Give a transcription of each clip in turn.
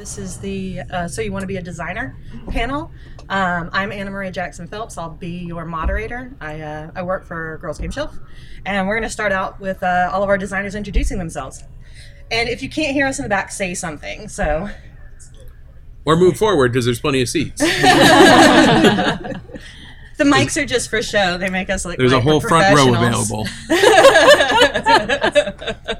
This is the uh, So You Want to Be a Designer panel. Um, I'm Anna Marie Jackson Phelps. I'll be your moderator. I, uh, I work for Girls Game Shelf. And we're going to start out with uh, all of our designers introducing themselves. And if you can't hear us in the back, say something. So, Or move forward because there's plenty of seats. the mics are just for show. They make us look There's a like we're whole front row available.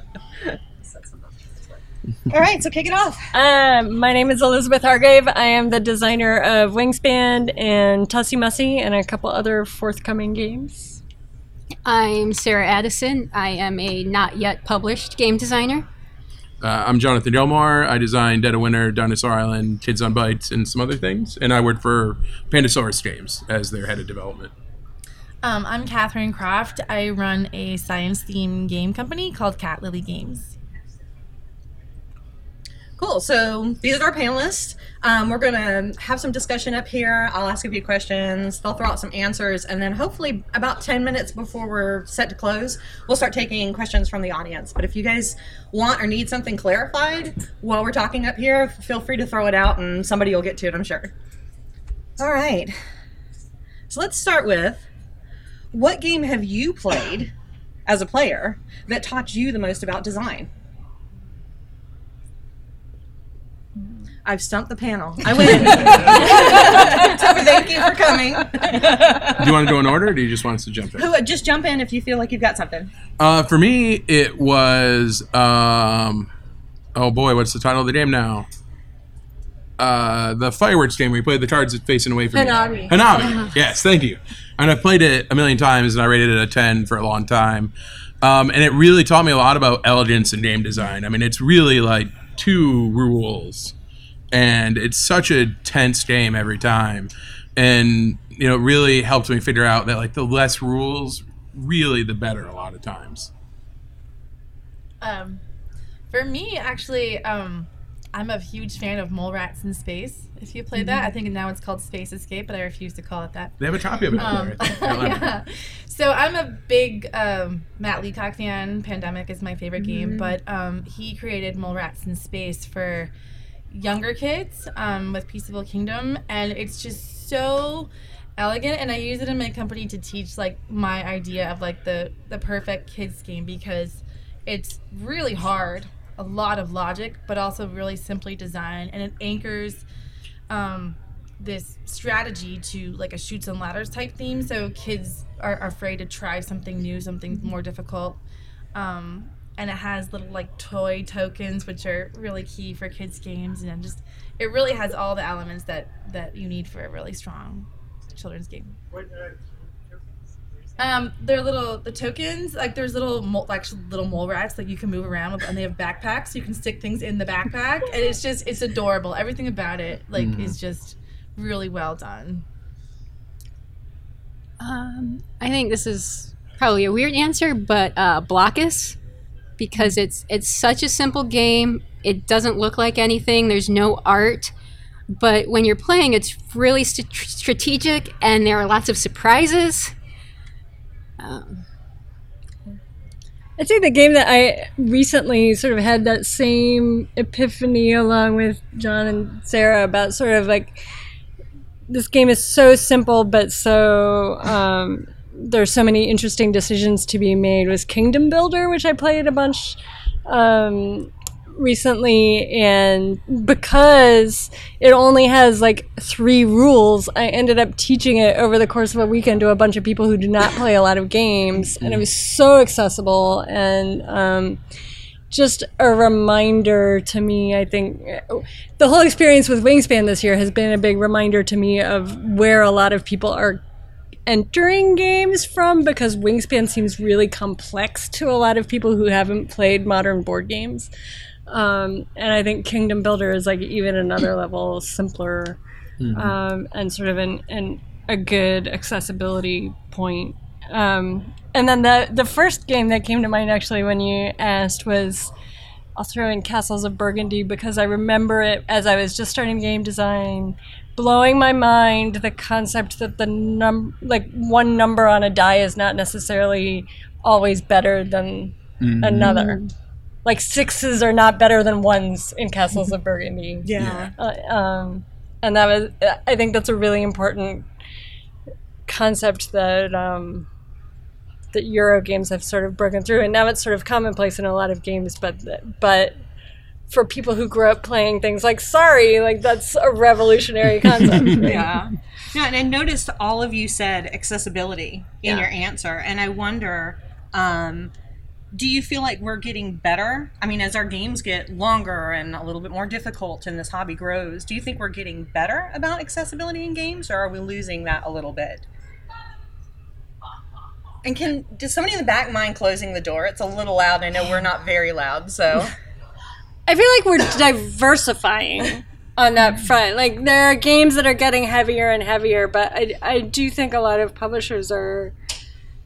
All right, so kick it off. Uh, my name is Elizabeth Hargrave. I am the designer of Wingspan and Tussie Mussy and a couple other forthcoming games. I'm Sarah Addison. I am a not yet published game designer. Uh, I'm Jonathan Gilmour. I designed Dead of Winter, Dinosaur Island, Kids on Bikes, and some other things. And I work for Pandasaurus Games as their head of development. Um, I'm Catherine Croft. I run a science themed game company called Cat Lily Games. Cool. So these are our panelists. Um, we're going to have some discussion up here. I'll ask a few questions. They'll throw out some answers. And then hopefully, about 10 minutes before we're set to close, we'll start taking questions from the audience. But if you guys want or need something clarified while we're talking up here, feel free to throw it out and somebody will get to it, I'm sure. All right. So let's start with what game have you played as a player that taught you the most about design? I've stumped the panel. I win. so thank you for coming. Do you want to go in order, or do you just want us to jump in? Who, just jump in if you feel like you've got something. Uh, for me, it was. Um, oh boy, what's the title of the game now? Uh, the fireworks game where you play the cards facing away from Hanabi. you. Hanabi. Yes, thank you. And I've played it a million times, and I rated it a ten for a long time. Um, and it really taught me a lot about elegance and game design. I mean, it's really like two rules, and it's such a tense game every time. And you know, it really helped me figure out that like the less rules, really the better a lot of times. Um, for me, actually, um, I'm a huge fan of Mole Rats in Space. If you played that, I think now it's called Space Escape, but I refuse to call it that. They have a copy of it Um, there. I think. Atlanta. yeah. So I'm a big um, Matt Leacock fan. Pandemic is my favorite game, but um, he created Mole Rats in Space for younger kids um, with Peaceable Kingdom, and it's just so elegant. And I use it in my company to teach like my idea of like the the perfect kids game because it's really hard, a lot of logic, but also really simply designed, and it anchors um, this strategy to like a chutes and ladders type theme. So kids are, afraid to try something new, something more difficult. Um, and it has little like toy tokens, which are really key for kids' games, and just it really has all the elements that that you need for a really strong children's game. Um, they're little the tokens like there's little mole, like little mole rats that you can move around with, and they have backpacks. So you can stick things in the backpack, and it's just it's adorable. Everything about it like is just really well done. Um, I think this is probably a weird answer, but uh, Blokus, because it's it's such a simple game. It doesn't look like anything. There's no art, but when you're playing, it's really st- strategic, and there are lots of surprises. Um, I think the game that I recently sort of had that same epiphany along with John and Sarah about sort of like this game is so simple but so um, there's so many interesting decisions to be made was Kingdom Builder, which I played a bunch um, recently, and because it only has like three rules, I ended up teaching it over the course of a weekend to a bunch of people who do not play a lot of games, and it was so accessible and. Um, just a reminder to me. I think the whole experience with Wingspan this year has been a big reminder to me of where a lot of people are entering games from because Wingspan seems really complex to a lot of people who haven't played modern board games. Um, and I think Kingdom Builder is like even another level simpler um, and sort of an, an a good accessibility point. Um, and then the the first game that came to mind actually when you asked was I'll throw in Castles of Burgundy because I remember it as I was just starting game design, blowing my mind the concept that the num like one number on a die is not necessarily always better than another. like sixes are not better than ones in Castles of Burgundy. Yeah. Uh, um, and that was, I think that's a really important concept that um, that Euro games have sort of broken through, and now it's sort of commonplace in a lot of games. But but for people who grew up playing things like Sorry, like that's a revolutionary concept. right? Yeah. Yeah, and I noticed all of you said accessibility in Yeah. your answer, and I wonder, um, do you feel like we're getting better? I mean, as our games get longer and a little bit more difficult and this hobby grows, do you think we're getting better about accessibility in games, or are we losing that a little bit? And can does somebody in the back mind closing the door? It's a little loud. I know we're not very loud, so I feel like we're diversifying on that front. Like there are games that are getting heavier and heavier, but I, I do think a lot of publishers are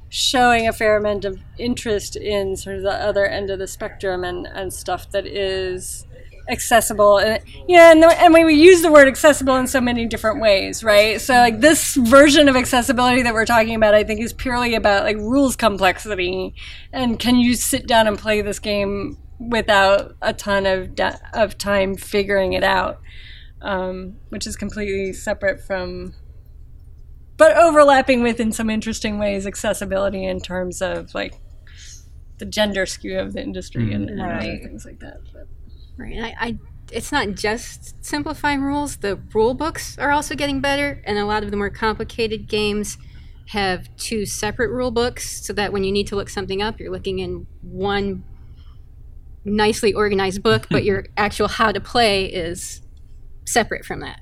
showing a fair amount of interest in sort of the other end of the spectrum and, and stuff that is accessible and yeah and, the, and we use the word accessible in so many different ways right so like this version of accessibility that we're talking about i think is purely about like rules complexity and can you sit down and play this game without a ton of da- of time figuring it out um, which is completely separate from but overlapping with in some interesting ways accessibility in terms of like the gender skew of the industry and, and other Right. things like that but. Right. I, I it's not just simplifying rules. The rule books are also getting better, and a lot of the more complicated games have two separate rule books, so that when you need to look something up, you're looking in one nicely organized book, but your actual how to play is separate from that.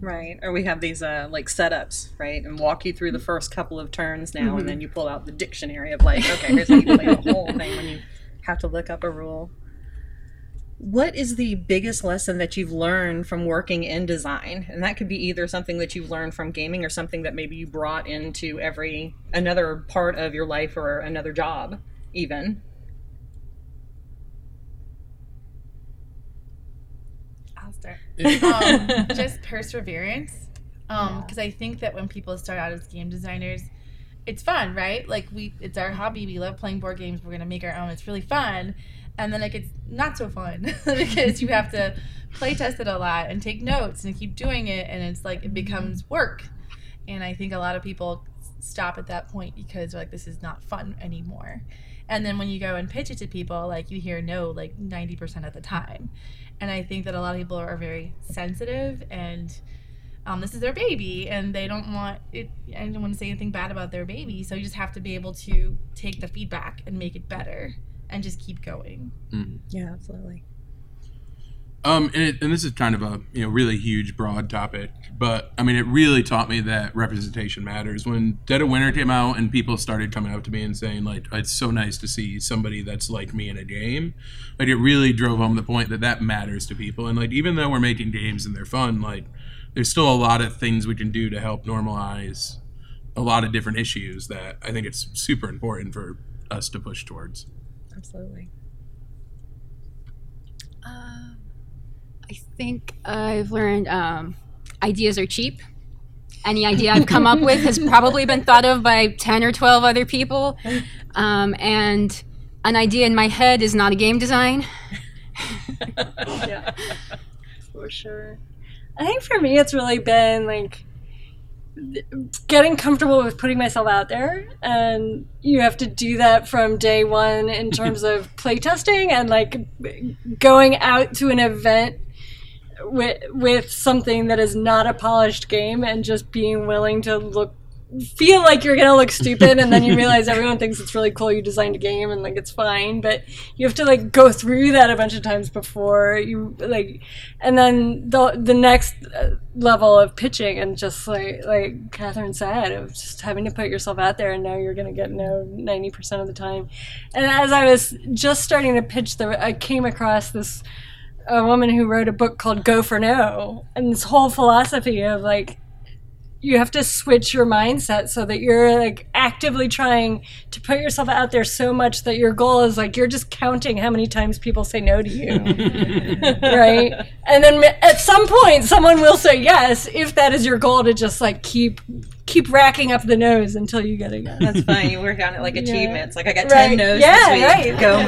Right. Or we have these uh, like setups, right? And walk you through the first couple of turns now, and then you pull out the dictionary of like, okay, here's how you play the whole thing when you have to look up a rule. What is the biggest lesson that you've learned from working in design? And that could be either something that you've learned from gaming or something that maybe you brought into every another part of your life or another job, even. I'll um, just perseverance. Um, because I think that when people start out as game designers, it's fun, right? Like we, it's our hobby. We love playing board games. We're gonna make our own. It's really fun, and then it gets not so fun because you have to play test it a lot and take notes and keep doing it, and it's like it becomes work. And I think a lot of people stop at that point because they're like, this is not fun anymore. And then when you go and pitch it to people, like you hear no like 90% of the time. And I think that a lot of people are very sensitive and um, this is their baby and they don't want it. I don't want to say anything bad about their baby. So you just have to be able to take the feedback and make it better and just keep going. Yeah, absolutely. Um, and, it, and this is kind of a you know really huge, broad topic, but I mean, it really taught me that representation matters. When Dead of Winter came out, and people started coming up to me and saying like, "It's so nice to see somebody that's like me in a game," like it really drove home the point that that matters to people. And like, even though we're making games and they're fun, like, there's still a lot of things we can do to help normalize a lot of different issues that I think it's super important for us to push towards. Absolutely. I think I've learned um, ideas are cheap. Any idea I've come up with has probably been thought of by 10 or 12 other people. Um, and an idea in my head is not a game design. yeah, for sure. I think for me, it's really been like getting comfortable with putting myself out there, and you have to do that from day one in terms of playtesting and like going out to an event with with something that is not a polished game and just being willing to look feel like you're gonna look stupid and then you realize everyone thinks it's really cool you designed a game and like it's fine but you have to like go through that a bunch of times before you like and then the the next uh, level of pitching and just like like Catherine said of just having to put yourself out there and now you're gonna get no 90% of the time. And as I was just starting to pitch the I came across this a woman who wrote a book called Go for No and this whole philosophy of like you have to switch your mindset so that you're like actively trying to put yourself out there so much that your goal is like you're just counting how many times people say no to you. Right? And then at some point someone will say yes if that is your goal to just like keep keep racking up the nose until you get a yes. That's fine. You work on it like Yeah. achievements. Like I got Right. ten no's Yeah, this week. right. Go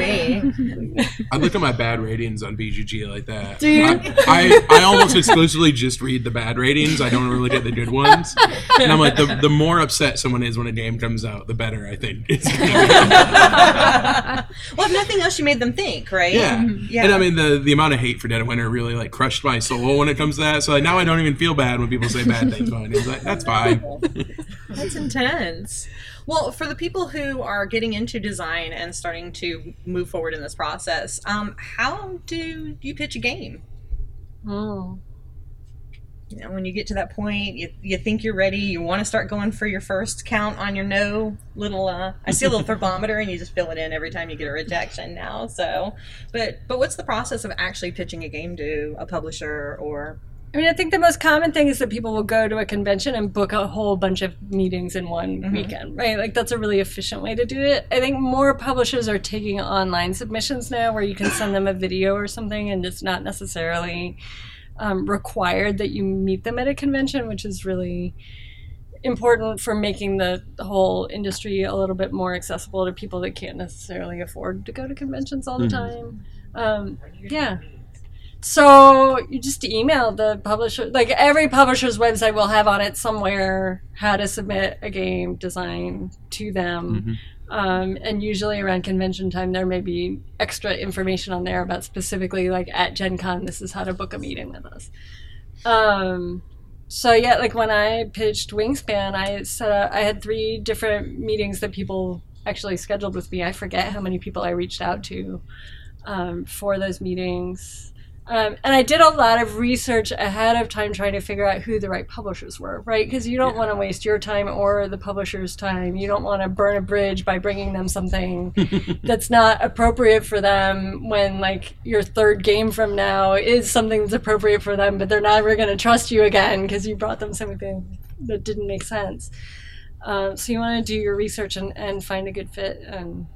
me. I look at my bad ratings on BGG like that. Do you? I, I, I almost exclusively just read the bad ratings. I don't really get the good ones. And I'm like, the, the more upset someone is when a game comes out, the better I think it's going to well, if nothing else, you made them think, right? Yeah. Yeah. And I mean, the, the amount of hate for Dead of Winter really like crushed my soul when it comes to that. So like, now I don't even feel bad when people say bad things about it. It's like, that's fine. That's intense. Well, for the people who are getting into design and starting to move forward in this process, um, how do you pitch a game? Oh. You know, when you get to that point, you, you think you're ready, you want to start going for your first count on your no little. Uh, I see a little thermometer, and you just fill it in every time you get a rejection now. So, but but what's the process of actually pitching a game to a publisher or? I mean, I think the most common thing is that people will go to a convention and book a whole bunch of meetings in one Mhm. weekend, right? Like that's a really efficient way to do it. I think more publishers are taking online submissions now, where you can send them a video or something, and it's not necessarily um, required that you meet them at a convention, which is really important for making the, whole industry a little bit more accessible to people that can't necessarily afford to go to conventions all the Mhm. time. Um, yeah. So you just email the publisher. Like every publisher's website will have on it somewhere how to submit a game design to them. Mhm. Um, and usually around convention time, there may be extra information on there about specifically like at Gen Con, this is how to book a meeting with us. Um, so yeah, like when I pitched Wingspan, I set up, I had three different meetings that people actually scheduled with me. I forget how many people I reached out to um, for those meetings. Um, and I did a lot of research ahead of time trying to figure out who the right publishers were, right? Because you don't want to waste your time or the publisher's time. You don't want to burn a bridge by bringing them something that's not appropriate for them when, like, your third game from now is something that's appropriate for them, but they're never going to trust you again because you brought them something that didn't make sense. Um, so you want to do your research and, and find a good fit. And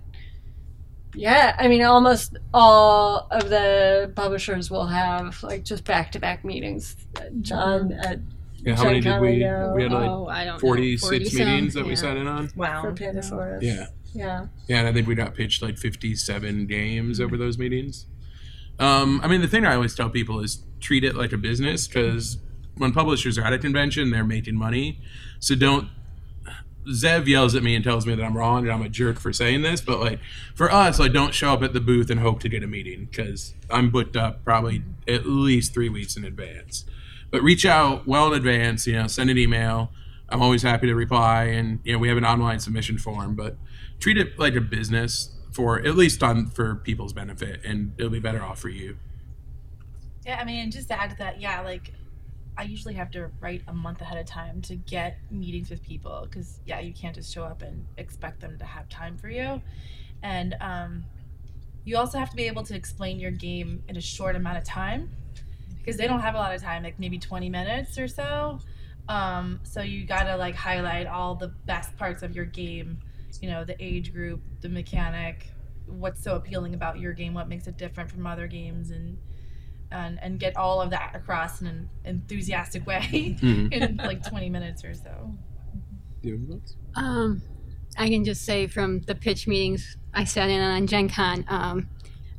yeah, I mean, almost all of the publishers will have like just back to back meetings. John at Yeah, how many did we? Gen-Con, We had like oh, I don't know. 46 40 meetings that some, we yeah. sat in on. Wow. for Wow. Pandasaurus. Yeah. Yeah. Yeah, and I think we got pitched like 57 games over those meetings. Um, I mean, the thing I always tell people is treat it like a business because when publishers are at a convention, they're making money. So don't. Zev yells at me and tells me that I'm wrong and I'm a jerk for saying this, but like for us, like don't show up at the booth and hope to get a meeting because I'm booked up probably at least three weeks in advance. But reach out well in advance. You know, send an email. I'm always happy to reply, and you know we have an online submission form. But treat it like a business for at least on for people's benefit, and it'll be better off for you. Yeah, I mean, just to add to that, yeah, like I usually have to write a month ahead of time to get meetings with people because yeah, you can't just show up and expect them to have time for you, and um, you also have to be able to explain your game in a short amount of time because they don't have a lot of time, like maybe twenty minutes or so. Um, so you gotta like highlight all the best parts of your game, you know, the age group, the mechanic, what's so appealing about your game, what makes it different from other games, and and and get all of that across in an enthusiastic way Mhm. in like 20 minutes or so. Um, I can just say from the pitch meetings I sat in on Gen Con, um,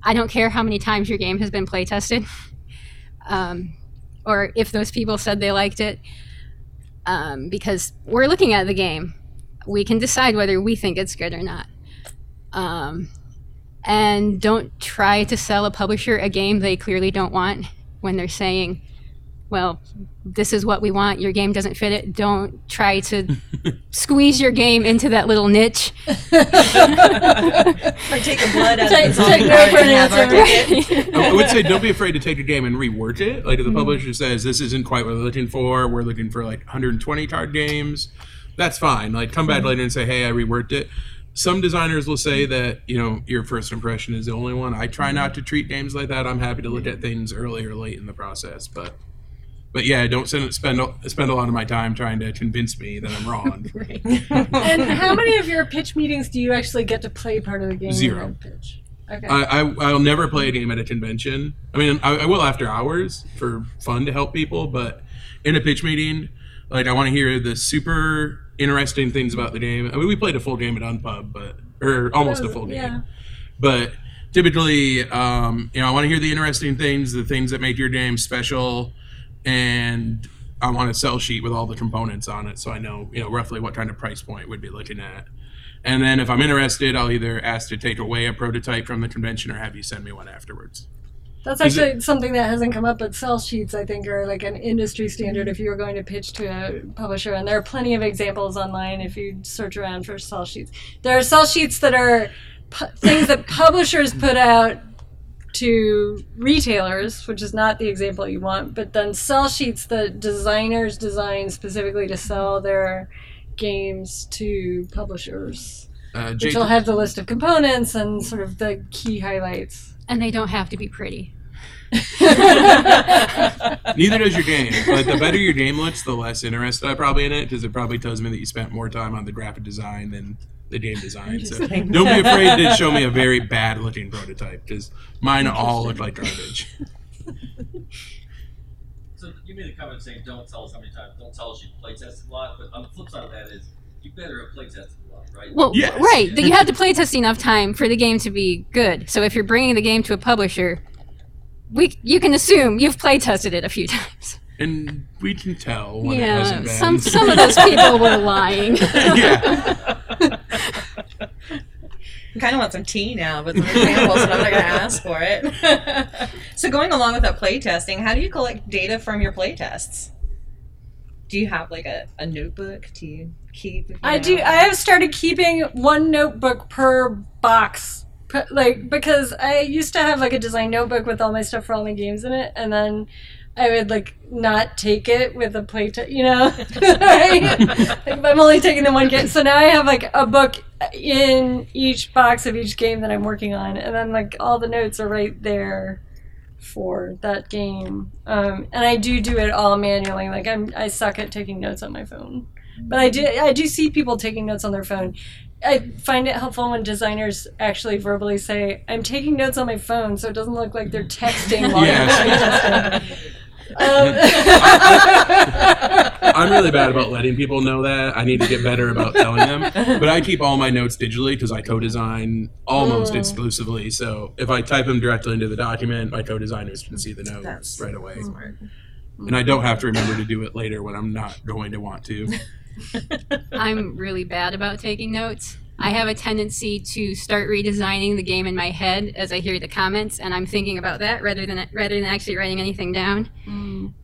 I don't care how many times your game has been play tested, um, or if those people said they liked it, um, because we're looking at the game. We can decide whether we think it's good or not. Um, and don't try to sell a publisher a game they clearly don't want when they're saying, well, this is what we want. Your game doesn't fit it. Don't try to squeeze your game into that little niche. Or take the blood out Take- of the take no for an and have our answer. ticket. I would say don't be afraid to take a game and rework it. Like if the mm-hmm. publisher says this isn't quite what we're looking for, we're looking for like 120 card games. That's fine. Like come back mm-hmm. later and say, hey, I reworked it. Some designers will say that you know your first impression is the only one. I try not to treat games like that. I'm happy to look at things early or late in the process, but but yeah, don't send, spend a- spend a lot of my time trying to convince me that I'm wrong. And how many of your pitch meetings do you actually get to play part of the game? Zero. pitch? Okay. I, I I'll never play a game at a convention. I mean, I, I will after hours for fun to help people, but in a pitch meeting, Like I want to hear the super interesting things about the game. I mean, we played a full game at Unpub, but or almost a full game. Yeah. But typically, um, you know, I want to hear the interesting things, the things that make your game special, and I want a sell sheet with all the components on it, so I know, you know, roughly what kind of price point we'd be looking at. And then if I'm interested, I'll either ask to take away a prototype from the convention or have you send me one afterwards. That's Is actually something that hasn't come up, but sell sheets, I think, are like an industry standard if you were going to pitch to a publisher. And there are plenty of examples online if you search around for sell sheets. There are sell sheets that are pu- things that publishers put out to retailers, which is not the example you want, but then sell sheets that designers design specifically to sell their games to publishers, Uh, which Jake, will have the list of components and sort of the key highlights. And they don't have to be pretty. neither does your game, but the better your game looks, the less interested I probably in it because it probably tells me that you spent more time on the graphic design than the game design. So don't be afraid to show me a very bad looking prototype because mine all look like garbage. So you made a comment saying don't tell us how many times, don't tell us you play tested a lot, but on the flip side of that is you better have play tested a lot, right? Well, Yes. right. that You have to play test enough time for the game to be good. So if you're bringing the game to a publisher, we you can assume you've play tested it a few times. And we can tell when it yeah, hasn't been. some some of those people were lying. yeah. I kind of want some tea now with some examples, but I'm not going to ask for it. so, going along with that play testing, how do you collect data from your play tests? Do you have like a, a notebook to keep? you I know? do. I have started keeping one notebook per box, per, like because I used to have like a design notebook with all my stuff for all my games in it, and then I would like not take it with a play you know. Like, I'm only taking the one game, so now I have like a book in each box of each game that I'm working on, and then like all the notes are right there for that game. Um, and I do do it all manually. Like I'm, I suck at taking notes on my phone. But I do I do see people taking notes on their phone. I find it helpful when designers actually verbally say, "I'm taking notes on my phone," so it doesn't look like they're texting while Yes. they're testing. I'm really bad about letting people know that. I need to get better about telling them. But I keep all my notes digitally because I co-design almost Mm. exclusively. So if I type them directly into the document, my co-designers can see the notes That's right away. smart. And I don't have to remember to do it later when I'm not going to want to. I'm really bad about taking notes. I have a tendency to start redesigning the game in my head as I hear the comments, and I'm thinking about that rather than rather than actually writing anything down.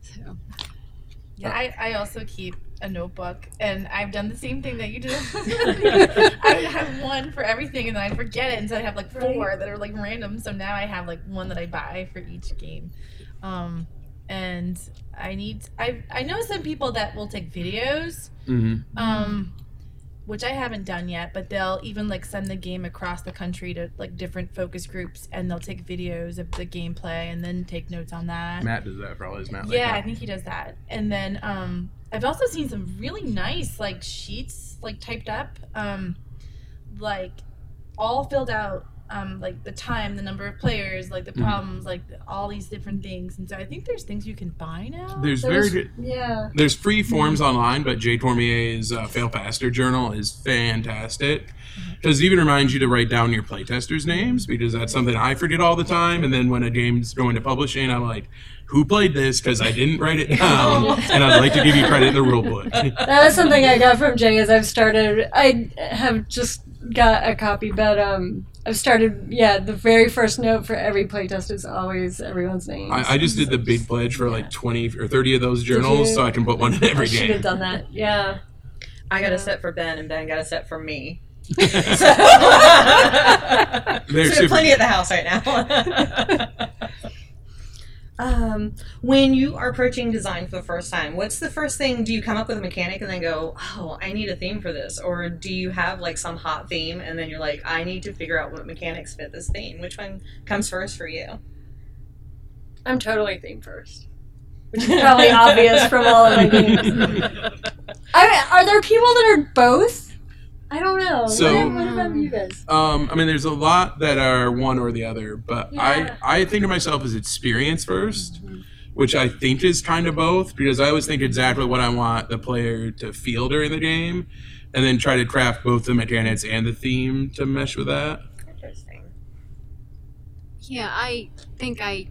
So, Yeah, I, I also keep a notebook, and I've done the same thing that you did. I have one for everything, and then I forget it, and so I have like four that are like random. So now I have like one that I buy for each game. Um, and I need I I know some people that will take videos, hmm um, which I haven't done yet, but they'll even like send the game across the country to like different focus groups, and they'll take videos of the gameplay and then take notes on that. Matt does that for all his Matt. like Yeah, I think he does that. And then um, I've also seen some really nice like sheets like typed up, um, like all filled out, um, like the time, the number of players, like the Mhm. problems, like all these different things. And so I think there's things you can buy now. There's very good. yeah. There's free forms online, but Jay Cormier's uh, Fail Faster journal is fantastic because it even reminds you to write down your playtesters' names because that's something I forget all the time. And then when a game's going to publishing, I'm like, who played this? Because I didn't write it down, and I'd like to give you credit in the rule book. That was something I got from Jay as I've started. I have just got a copy, but um, I've started. Yeah, the very first note for every playtest is always everyone's name. I, I just did the big pledge for like 20 or 30 of those journals, so I can put one in every I should have game. done that. Yeah. I got a set for Ben, and Ben got a set for me. so, They're so we have plenty at the house right now. Um, when you are approaching design for the first time, what's the first thing? Do you come up with a mechanic and then go, "Oh, I need a theme for this," or do you have like some hot theme and then you're like, "I need to figure out what mechanics fit this theme"? Which one comes first for you? I'm totally theme first. Which is probably obvious from all of my games. I, are there people that are both? I don't know. So- what, what about you guys? Um, I mean, there's a lot that are one or the other, but Yeah. I I think of myself as experience first which I think is kind of both because I always think exactly what I want the player to feel during the game, and then try to craft both the mechanics and the theme to mesh with that. Interesting. Yeah, I think I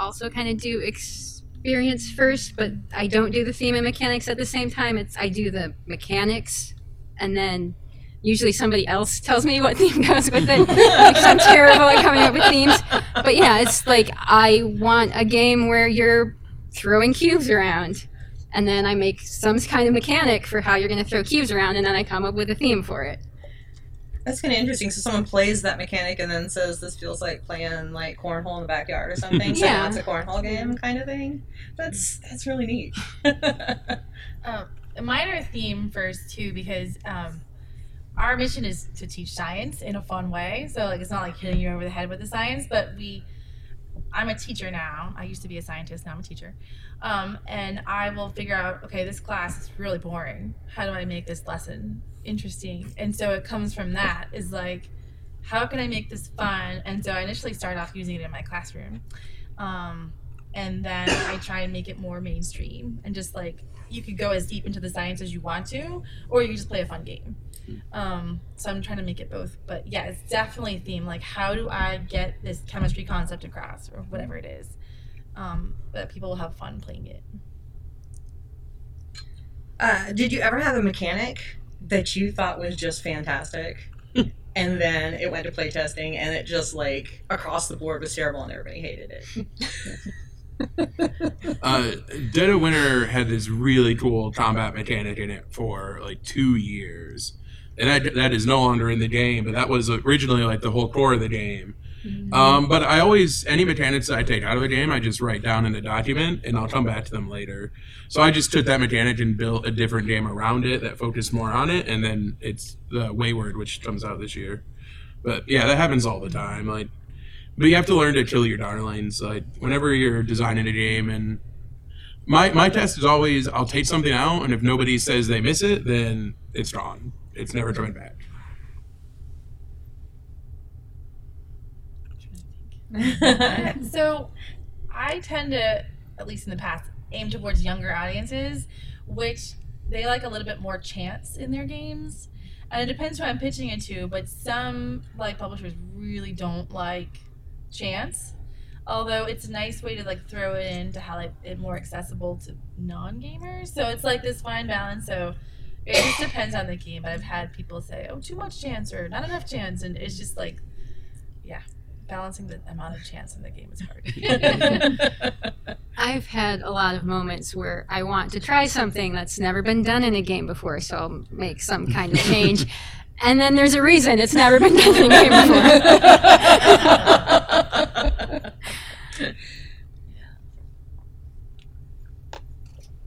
also kind of do experience first, but I don't do the theme and mechanics at the same time. It's I do the mechanics, and then usually somebody else tells me what theme goes with it because I'm terrible at coming up with themes. But yeah, it's like I want a game where you're throwing cubes around. And then I make some kind of mechanic for how you're going to throw cubes around, and then I come up with a theme for it. That's kind of interesting. So someone plays that mechanic and then says this feels like playing like cornhole in the backyard or something. So Yeah. it's a cornhole game kind of thing. That's that's really neat. Um, mine are theme first too because um, our mission is to teach science in a fun way. So like it's not like hitting you over the head with the science, but we. I'm a teacher now. I used to be a scientist. Now I'm a teacher, um, and I will figure out. Okay, this class is really boring. How do I make this lesson interesting? And so it comes from that. Is like, how can I make this fun? And so I initially started off using it in my classroom, um, and then I try and make it more mainstream and just like you could go as deep into the science as you want to, or you can just play a fun game. Um, so I'm trying to make it both. But yeah, it's definitely a theme. Like, how do I get this chemistry concept across, or whatever it is, um, that people will have fun playing it. Uh, did you ever have a mechanic that you thought was just fantastic? and then it went to playtesting and it just like across the board was terrible and everybody hated it. Uh, Dead of Winter had this really cool combat mechanic in it for like two years, and that that is no longer in the game. But that was originally like the whole core of the game. Um, but I always any mechanics that I take out of a game, I just write down in a document, and I'll come back to them later. So I just took that mechanic and built a different game around it that focused more on it, and then it's the Wayward, which comes out this year. But yeah, that happens all the time. Like, but you have to learn to kill your darlings. Like, whenever you're designing a game, and my my test is always I'll take something out, and if nobody says they miss it, then it's gone. It's never coming back. so I tend to, at least in the past, aim towards younger audiences, which they like a little bit more chance in their games. And it depends who I'm pitching it to, but some like publishers really don't like chance. Although it's a nice way to like throw it in to like, it more accessible to non-gamers. So it's like this fine balance. So it just depends on the game. But I've had people say, "Oh, too much chance" or "Not enough chance," and it's just like, yeah, balancing the amount of chance in the game is hard. I've had a lot of moments where I want to try something that's never been done in a game before, so I'll make some kind of change. And then there's a reason it's never been done in a game before.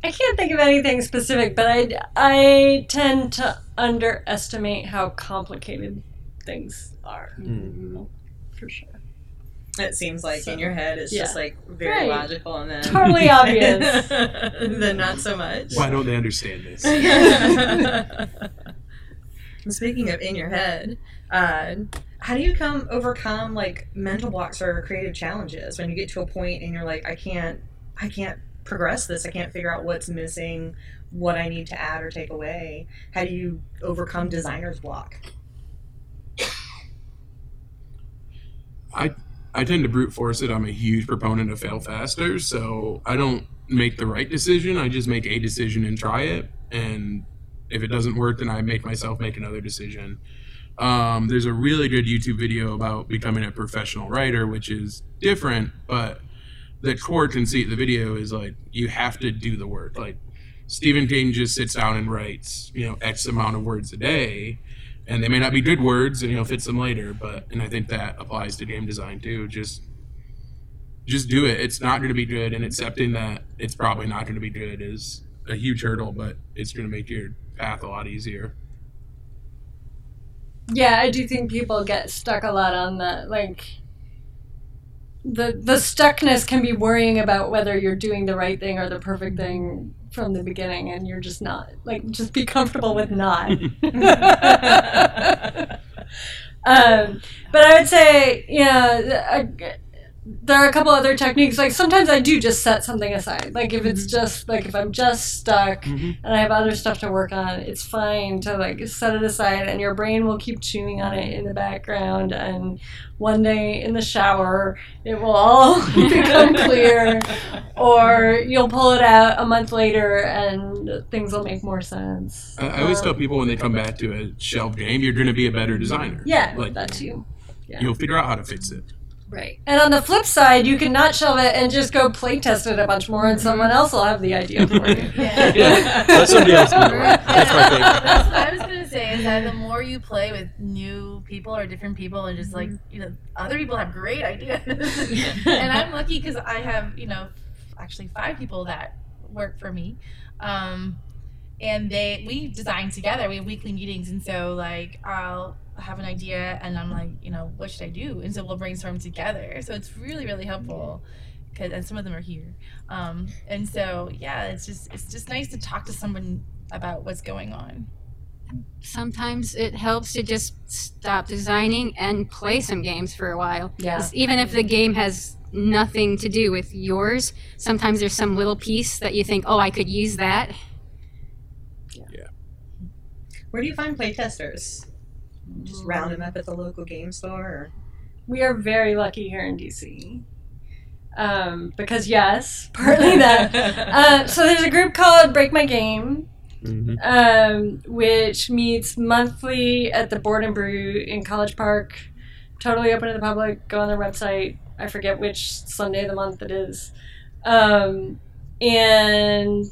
I can't think of anything specific, but I, I tend to underestimate how complicated things are. For sure. It seems like in your head it's just like very Right. logical and then Totally obvious. then not so much. Why don't they understand this? Speaking of in your head, uh, how do you come overcome like mental blocks or creative challenges when you get to a point and you're like, I can't, I can't progress this. I can't figure out what's missing, what I need to add or take away. How do you overcome designer's block? I I tend to brute force it. I'm a huge proponent of fail faster, so I don't make the right decision. I just make a decision and try it, and if it doesn't work, then I make myself make another decision. Um, there's a really good YouTube video about becoming a professional writer, which is different, but the core conceit of the video is like you have to do the work. Like Stephen King just sits down and writes, you know, X amount of words a day, and they may not be good words, and he'll fix them later. But and I think that applies to game design too. Just just do it. It's not going to be good, and accepting that it's probably not going to be good is a huge hurdle, but it's going to make your path a lot easier. Yeah, I do think people get stuck a lot on the like the the stuckness can be worrying about whether you're doing the right thing or the perfect thing from the beginning and you're just not like just be comfortable with not. um, but I would say, you know, I, there are a couple other techniques. Like sometimes I do just set something aside. Like if it's just like if I'm just stuck Mhm. and I have other stuff to work on, it's fine to like set it aside and your brain will keep chewing on it in the background and one day in the shower it will all become clear or you'll pull it out a month later and things will make more sense. I, I always Um, tell people when they come back to a shelf game, you're going to be a better designer. Yeah, Like, that too. Yeah. You'll figure out how to fix it. Right. And on the flip side, you can not shelve it and just go play test it a bunch more, and someone else will have the idea for you. Yeah. Yeah, let somebody else do it. That's my favorite. That's what I was gonna say is that the more you play with new people or different people, and just like you know, other people have great ideas, and I'm lucky because I have you know, actually five people that work for me, um, and they we design together. We have weekly meetings, and so like I'll have an idea, and I'm like, you know, what should I do? And so we'll brainstorm together. So it's really really helpful. Cause, and some of them are here, um, and so yeah, it's just it's just nice to talk to someone about what's going on. Sometimes it helps to just stop designing and play some games for a while. Yeah. 'Cause Even if the game has nothing to do with yours, sometimes there's some little piece that you think, oh, I could use that. Yeah. yeah. Where do you find playtesters? Just round them up at the local game store? Or? We are very lucky here in DC. Um, because, yes, partly that. Uh, so there's a group called Break My Game, Mhm. um, which meets monthly at the Board and Brew in College Park. Totally open to the public. Go on their website. I forget which Sunday of the month it is. Um, and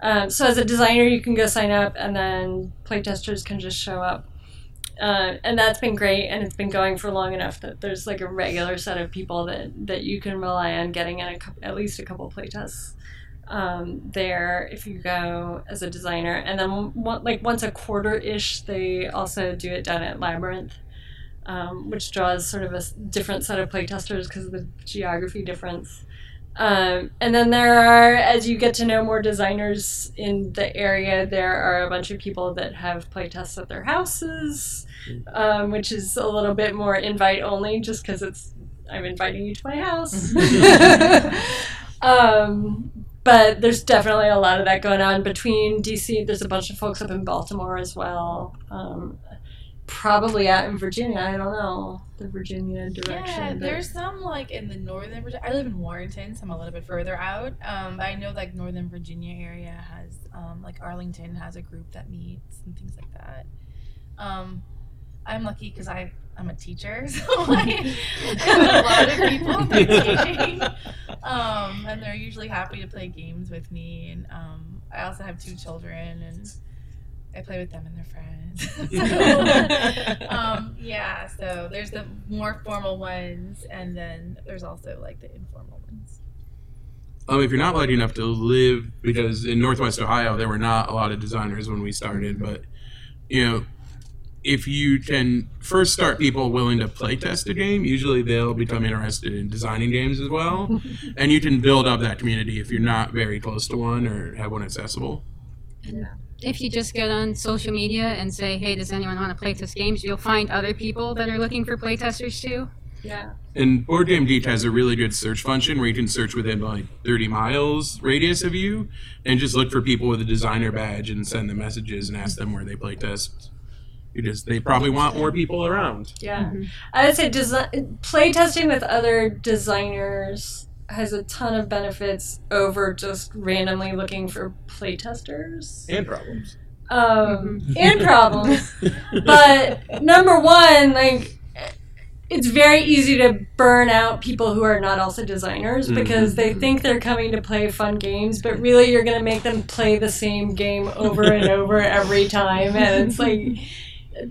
um, so, as a designer, you can go sign up, and then playtesters can just show up. Uh, and that's been great, and it's been going for long enough that there's like a regular set of people that, that you can rely on getting in a, at least a couple playtests um, there if you go as a designer. And then one, like once a quarter ish, they also do it down at Labyrinth, um, which draws sort of a different set of playtesters because of the geography difference. Um, and then there are, as you get to know more designers in the area, there are a bunch of people that have playtests at their houses, um, which is a little bit more invite only, just because it's I'm inviting you to my house. um, but there's definitely a lot of that going on between DC. There's a bunch of folks up in Baltimore as well. Um, probably out in Virginia. I don't know the Virginia direction. Yeah, but- there's some like in the northern Virginia. I live in Warrenton, so I'm a little bit further out. Um, I know like northern Virginia area has um, like Arlington has a group that meets and things like that. Um, I'm lucky because I I'm a teacher, so like, I have a lot of people that are teaching, um, and they're usually happy to play games with me. And um, I also have two children, and I play with them and their friends. so, um, yeah, so there's the more formal ones, and then there's also like the informal ones. Um, if you're not lucky enough to live, because in Northwest Ohio there were not a lot of designers when we started, but you know, if you can first start people willing to play test a game, usually they'll become interested in designing games as well, and you can build up that community if you're not very close to one or have one accessible. If you just get on social media and say, hey, does anyone want to play test games, you'll find other people that are looking for playtesters too. yeah. And Board Game Geek has a really good search function where you can search within like 30 miles radius of you and just look for people with a designer badge and send them messages and ask them where they play test. Because they probably want more people around. Yeah, mm-hmm. I would say desi- playtesting with other designers has a ton of benefits over just randomly looking for playtesters. And problems. um, mm-hmm. and problems. But number one, like it's very easy to burn out people who are not also designers mm-hmm. because they think they're coming to play fun games, but really you're going to make them play the same game over and over every time, and it's like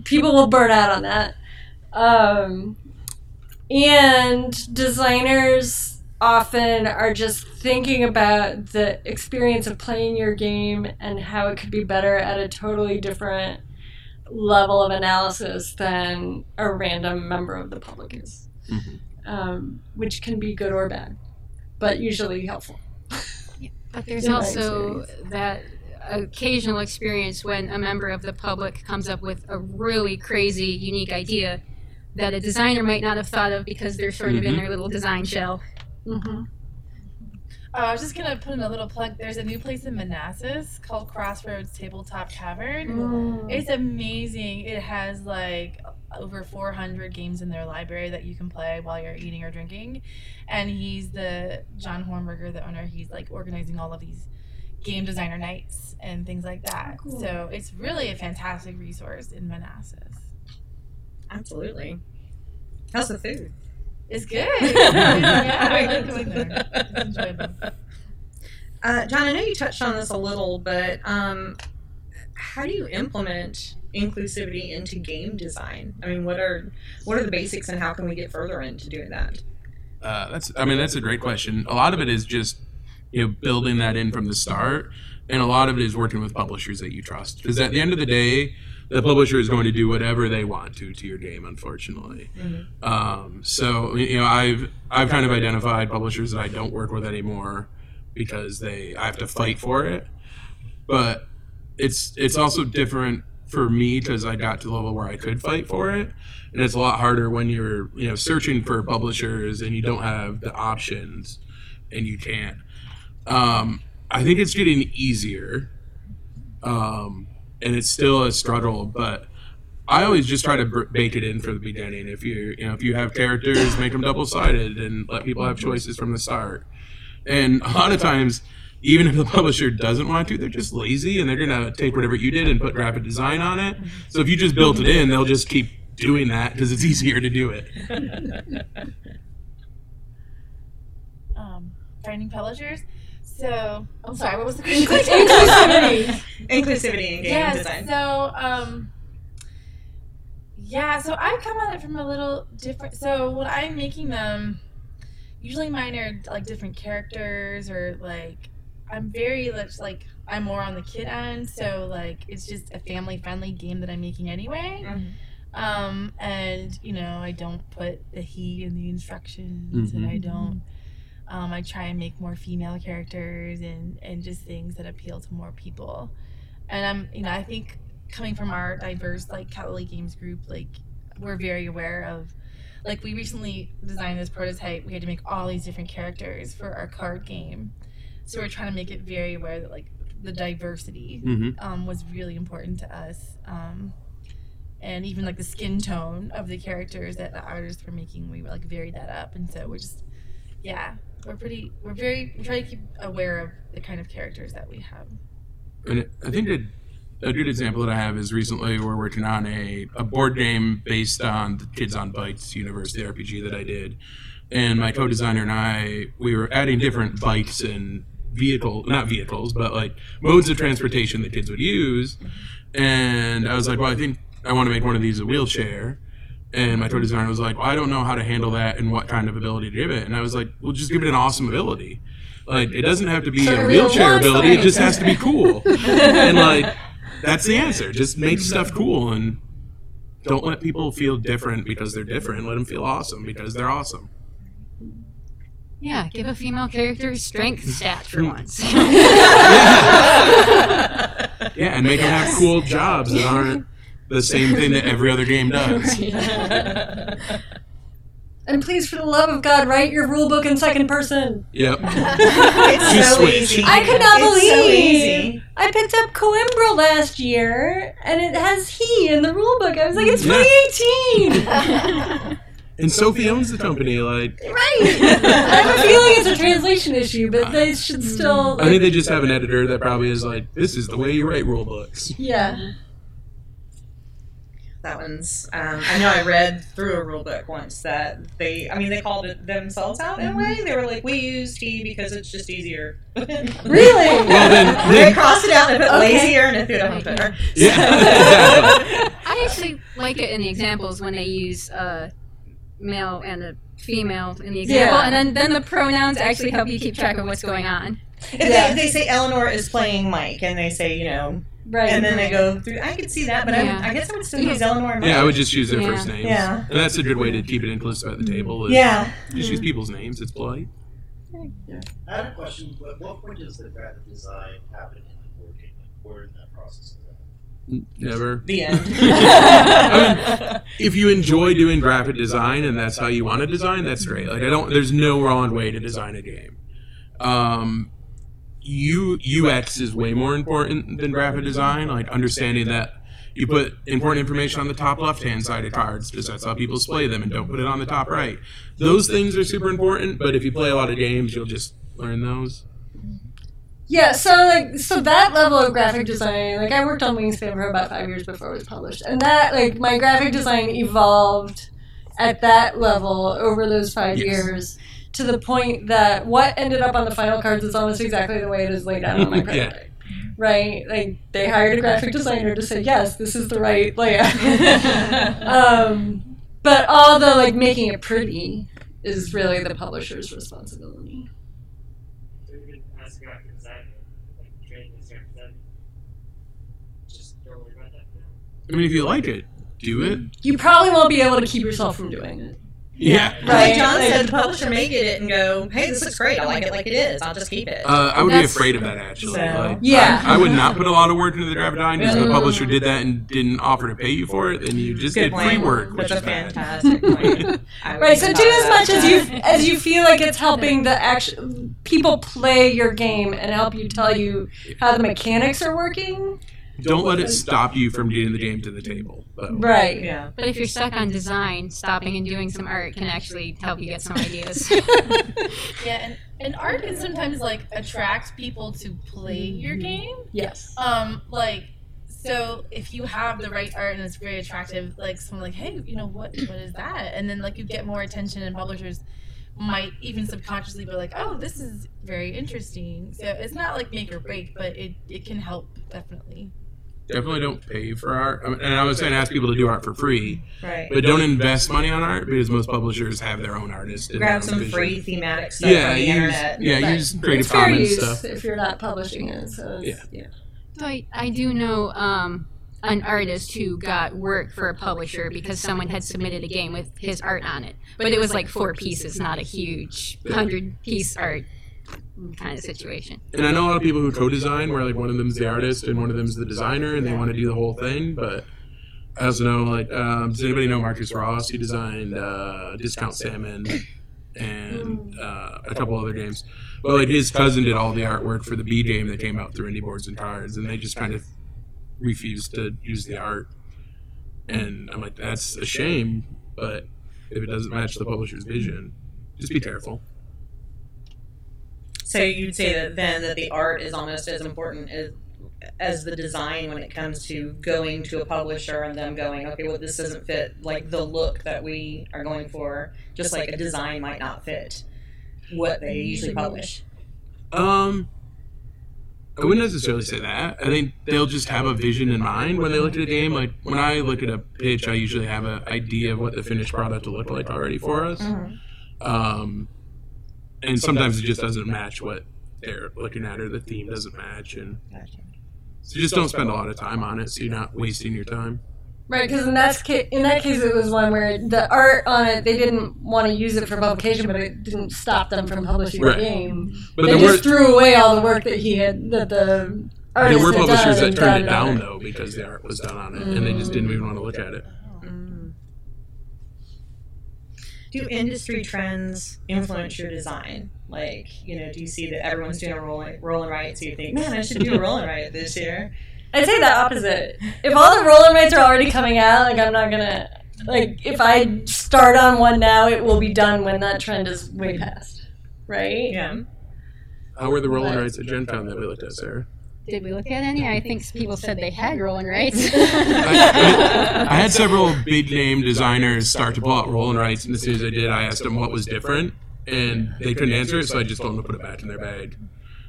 people will burn out on that. Um, and designers often are just thinking about the experience of playing your game and how it could be better at a totally different level of analysis than a random member of the public is, Mhm. um, which can be good or bad, but usually helpful. But there's also that occasional experience when a member of the public comes up with a really crazy, unique idea that a designer might not have thought of because they're sort of in Mhm. their little design shell. Mm-hmm. Oh, I was just gonna put in a little plug. There's a new place in Manassas called Crossroads Tabletop Tavern. It's amazing. It has like over 400 games in their library that you can play while you're eating or drinking. And he's the John Hornberger, the owner. He's like organizing all of these game designer nights and things like that. Cool. So it's really a fantastic resource in Manassas. Absolutely. How's the food? It's good. yeah, I like going there. It's enjoyable. Uh, John, I know you touched on this a little, but um, how do you implement inclusivity into game design? I mean, what are what are the basics, and how can we get further into doing that? Uh, that's I mean that's a great question. A lot of it is just you know building that in from the start, and a lot of it is working with publishers that you trust. Because at the end of the day, the publisher is going to do whatever they want to to your game. Unfortunately, um, so you know I've I've kind of identified publishers that I don't work with anymore because they I have to fight for it. But it's it's also different for me because I got to the level where I could fight for it, and it's a lot harder when you're you know searching for publishers and you don't have the options, and you can't. Um, I think it's getting easier, um, and it's still a struggle, but. I always just try to br- bake it in from the beginning. If you you know if you have characters, make them double sided and let people have choices from the start. And a lot of times, even if the publisher doesn't want to, they're just lazy and they're gonna take whatever you did and put graphic design on it. So if you just built it in, they'll just keep doing that because it's easier to do it. Um, finding publishers. So, I'm sorry, what was the question? Inclusivity in game yes, design. So, um, yeah, so I come at it from a little different. So when I'm making them, usually mine are like different characters or like I'm very much like I'm more on the kid end. So like it's just a family friendly game that I'm making anyway. Mhm. Um, and you know I don't put the he in the instructions, and I don't. Um, I try and make more female characters and and just things that appeal to more people. And I'm you know I think coming from our diverse like Cali Games group, like we're very aware of like we recently designed this prototype. We had to make all these different characters for our card game, so we're trying to make it very aware that like the diversity hmm um, was really important to us. Um, and even like the skin tone of the characters that the artists were making, we like varied that up. And so we're just, yeah, we're pretty, we're very, we try to keep aware of the kind of characters that we have. And I think that a good example that I have is recently we're working on a, a board game based on the Kids on Bikes University RPG that I did. And my co-designer and I, we were adding different bikes and vehicle, not vehicles, but like modes of transportation that kids would use. And I was like, well, I think I want to make one of these a wheelchair. And my toy designer was like, well, I don't know how to handle that and what kind of ability to give it. And I was like, well, just give it an awesome ability. Like, it doesn't have to be a wheelchair ability. It just has to be cool. and like, that's the answer. Just make stuff cool and don't let people feel different because they're different. Let them feel awesome because they're awesome. Yeah, give a female character strength stat for hmm. once. Yeah, and make them have cool jobs that aren't the same thing that every other game does. And please, for the love of God, write your rule book in second person. Yep. it's Just so switch. easy. I could not It's believe so easy. I picked up Coimbra last year, and it has he in the rule book. I was like, it's Yeah. 2018, And Sophie owns the company. Like, right? I have a feeling it's a translation issue, but they should still. I think they just have an editor that probably is like, this is the way you write rule books. yeah. That one's. Um, I know I read through a rule book once that they. I mean, they called it themselves out in a way. They were like, "We use T because it's just easier." Really? Well, then, they then crossed it out and put Okay. lazier and it put on better. yeah, exactly. I actually like it in the examples when they use uh, male and a female in the example, Yeah. and then, then the pronouns actually help you keep track of what's going on. If Yeah. they, they say Eleanor is playing Mike, and they say, you know, Right. and then they go through. I could see that, but Yeah. I, I guess I would still use Eleanor and Mike. Yeah, I would just use their Yeah. first names. Yeah. And that's a good way to keep it inclusive at the table. Is Yeah. Just use people's names. It's polite. Yeah. I had a question. At what point does the graphic design happen in the board game? Like, where in that process is that? Never. The end. If you enjoy doing graphic design and that's how you want to design, that's great. Like I don't. There's no wrong way to design a game. Um, U, UX is way more important than graphic design. Like understanding that you put important information on the top left hand side of cards because that's how people display them, and don't put it on the top right. Those things are super important. But if you play a lot of games, you'll just learn those. Yeah, so like so that level of graphic design, like I worked on Wingspan for about five years before it was published, and that like my graphic design evolved at that level over those five Yes. years to the point that what ended up on the final cards is almost exactly the way it is laid out on my Yeah. prototype. Right? Like they hired a graphic designer to say, yes, this is the right layout. um, but all the like making it pretty is really the publisher's responsibility. even as a graphic designer, like training is graphic design, just don't worry about that for now. I mean, if you like it, do it. You probably won't be able to keep yourself from doing it. Yeah. Like Right. John said, the publisher may get it and go, "Hey, this looks great. I like it like it is. I'll just keep it." Uh, I would be afraid of that actually. So- Like, Yeah. I, I would not put a lot of work into the graphic design because the publisher did that and didn't offer to pay you for it. Then you just Good did free work, which That's is a bad. fantastic point. Right, so do as much as you as you feel like it's helping the actual people play your game and help you tell you how the mechanics are working. Don't let it stop you from getting the game to the table. though. Right. Yeah. But if you're stuck on design, stopping and doing some art can actually help you get some ideas. Yeah, and, and art can sometimes like attract people to play your game. yes. Um, like so if you have the right art and it's very attractive, like someone like, hey, you know what what is that? And then like you get more attention and publishers might even subconsciously be like, oh, this is very interesting. So it's not like make or break, but it, it can help definitely. Definitely don't pay for art. I mean, and I was saying ask people to do art for free, Right. but don't invest money on art because most publishers have their own artists. and Grab their some vision. free thematic stuff Yeah, from the use internet. yeah Right. use Creative Commons stuff. if you're not publishing it. So it's, yeah. So I, I do know um, an artist who got work for a publisher because someone had submitted a game with his art on it. But it was like four pieces, not a huge hundred piece art kind of situation. And I know a lot of people who co-design where like one of them's the artist and one of them's the designer, and they want to do the whole thing. But I also know like um, does anybody know Marcus Ross? He designed uh, Discount Salmon and uh, a couple other games. But like his cousin did all the artwork for the B game that came out through Indie Boards and Cards, and they just kind of refused to use the art. And I'm like, that's a shame. But if it doesn't match the publisher's vision, just be careful. So you'd say that then that the art is almost as important as as the design when it comes to going to a publisher and them going, okay, well this doesn't fit like the look that we are going for, just like a design might not fit what they usually publish. Um, I wouldn't necessarily say that. I think they'll just have a vision in mind when they look at a game. Like when I look at a pitch, I usually have an idea of what the finished product will look like already for us. Um, and sometimes it just doesn't match what they're looking at, or the theme doesn't match, and so you just don't spend a lot of time on it, so you're not wasting your time. Right, because in that case, in that case, it was one where the art on it they didn't want to use it for publication, but it didn't stop them from publishing Right. the game. But they there just were threw away all the work that he had that the there artist were had done publishers that turned it down on though because the art was done on it, and they just mm. didn't even want to look at it. Do industry trends influence your design? Like, you know, do you see that everyone's doing a rolling roll and write, so you think, man, I should do a roll and write this year? I'd say the opposite. If all the roll and writes are already coming out, like I'm not gonna like if I start on one now, it will be done when that trend is way past. Right? Yeah. How were the roll and writes at Gen Con that we looked at, Sarah? Did we look at any? I think people said they had roll and writes. I, I had several big name designers start to pull out roll and writes, and as soon as I did, I asked them what was different, and they couldn't answer it, so I just told them to put it back in their bag.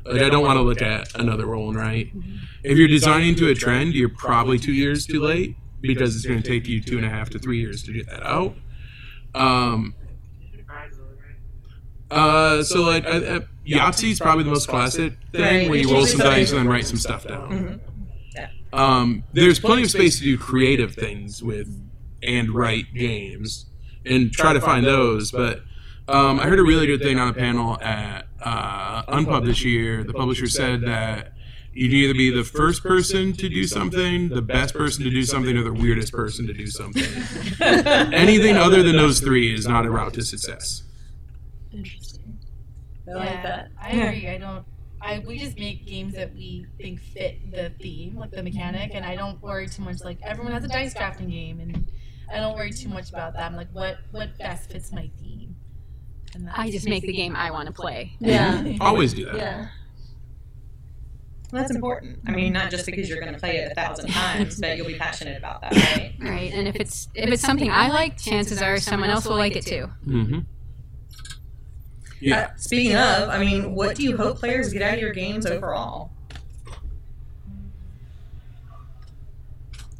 Like I don't want to look at another roll and write. If you're designing to a trend, you're probably two years too late because it's going to take you two and a half to three years to get that out. Um, uh, so like I, I, Yahtzee is probably the most classic thing where you roll some dice and then write some stuff down. Mhm. Um, there's plenty of space to do creative things with and write games and try to find those. But um, I heard a really good thing on a panel at uh, Unpub this year. The publisher said that You can either be the first person to do something, the best person to do something, or the weirdest person to do something. Anything other than those three is not a route to success. Interesting. I yeah, like that. I agree. I don't. I we just make games that we think fit the theme, like the mechanic, and I don't worry too much. Like everyone has a dice drafting game, and I don't worry too much about that. I'm like, what what best fits my theme? And I just make the game I want to play. Yeah. Always do that. Yeah. Well, that's important. I mean, not just because you're going to play it a thousand times, but you'll be passionate about that, right? Right, and if it's if it's something I like, chances are someone else will like it too. Mm-hmm. Yeah. Uh, speaking of, I mean, what do you hope players get out of your games overall?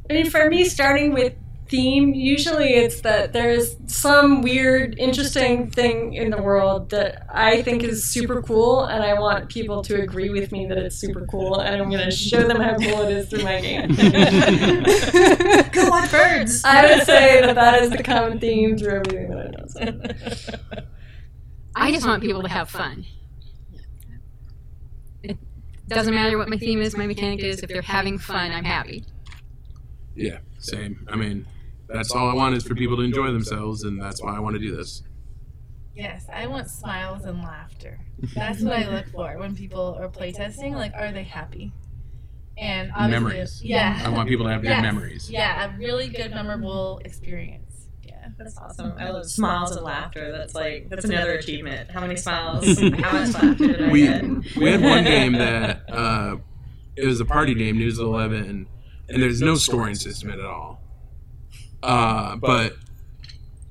I mean, for me, starting with theme, usually it's that there's some weird, interesting thing in the world that I think is super cool, and I want people to agree with me that it's super cool, and I'm going to show them how cool it is through my game. Go watch birds. I would say that that is the common theme through everything that I do. I just want people to have fun. It doesn't matter what my theme is, my mechanic is. If they're having fun, I'm happy. Yeah. Same. I mean, that's all I want is for people to enjoy themselves, and that's why I want to do this. Yes, I want smiles and laughter. That's what I look for when people are playtesting. Like, are they happy? And obviously, Memories. Yeah. I want people to have good Yes. memories. Yeah, a really good, memorable experience. Yeah. That's awesome. I love smiles and laughter. That's like that's another achievement. How many smiles? How much laughter did I We get? we had one game that uh, it was a party game, News Eleven, and there's no scoring system at all. Uh, but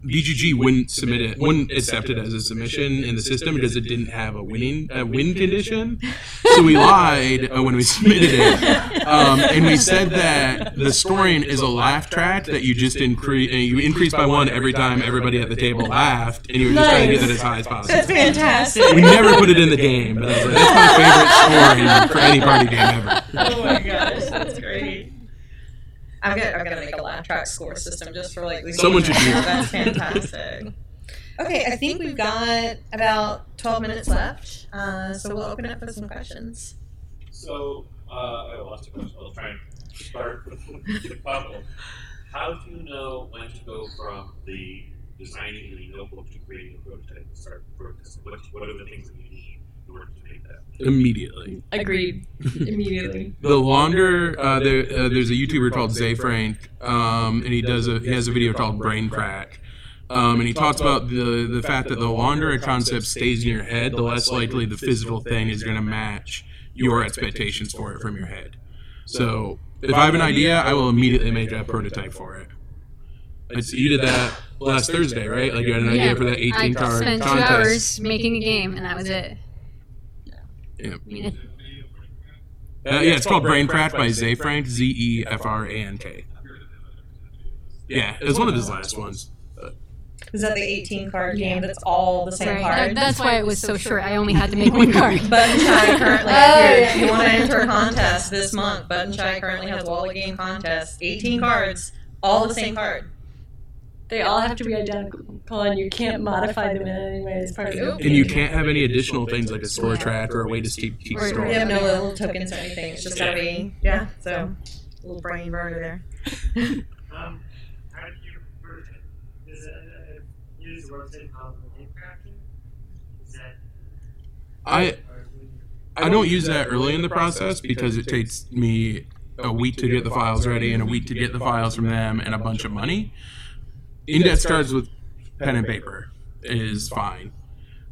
BGG wouldn't submit it, wouldn't accept it as a submission in the system because it didn't have a winning a win condition. So we lied uh, when we submitted it, um, and we said that the scoring is a laugh track that you just increase you increase by one every time everybody at the table laughed, and you were just trying to get it as high as possible. That's fantastic. We never put it in the game, but I was like, that's my favorite scoring for any party game ever. oh my gosh, that's great. I've got I've got to make a laugh track score system just for like these Someone games should do that. That's fantastic. Okay, I think we've got about twelve minutes left, uh, so we'll open up for some questions. So, uh, I have lots of questions. I'll try and start with the couple. How do you know when to go from the designing the notebook to creating a prototype and start protesting? What, what are the things that you need in order to make that? Immediately. Agreed. Immediately. The longer uh, there, uh, there's a YouTuber called Ze Frank, um, and he does a he has a video called Brain Crack, um, and he talks about the the fact that the longer a concept stays in your head, the less likely the physical thing is going to match your expectations for it from your head. So if I have an idea, I will immediately make a prototype for it. It's, you did that last Thursday, right? Like you had an idea for that 18 I card spent two contest. hours making a game, and that was it. Yeah. I Uh, yeah, it's called Brain Crack by Ze Frank, Z E F R A N K. Yeah, it was one of his last ones. Is that the eighteen card game that's all the same sorry, card? that, that's why it was so short. I only had to make one card. Button Shy currently, Oh, if, you want to enter a contest this month, Button Shy currently has Wallet Game contest. 18 cards, all the same card. They all have to be identical, and you can't modify them in any way as part of Nope. the And you can't have any additional things like a score track or a way to keep, keep Or- score. We have no little tokens or anything. It's just gotta be, yeah, so, a little brain burner there. Um, how do you prototype? Is it uh, use a website called Game Crafter? Is that I or when you- I don't use that early in the process because it takes me a week to get the files ready and a week to get the files from them and a bunch of money. Index cards with pen and paper is fine.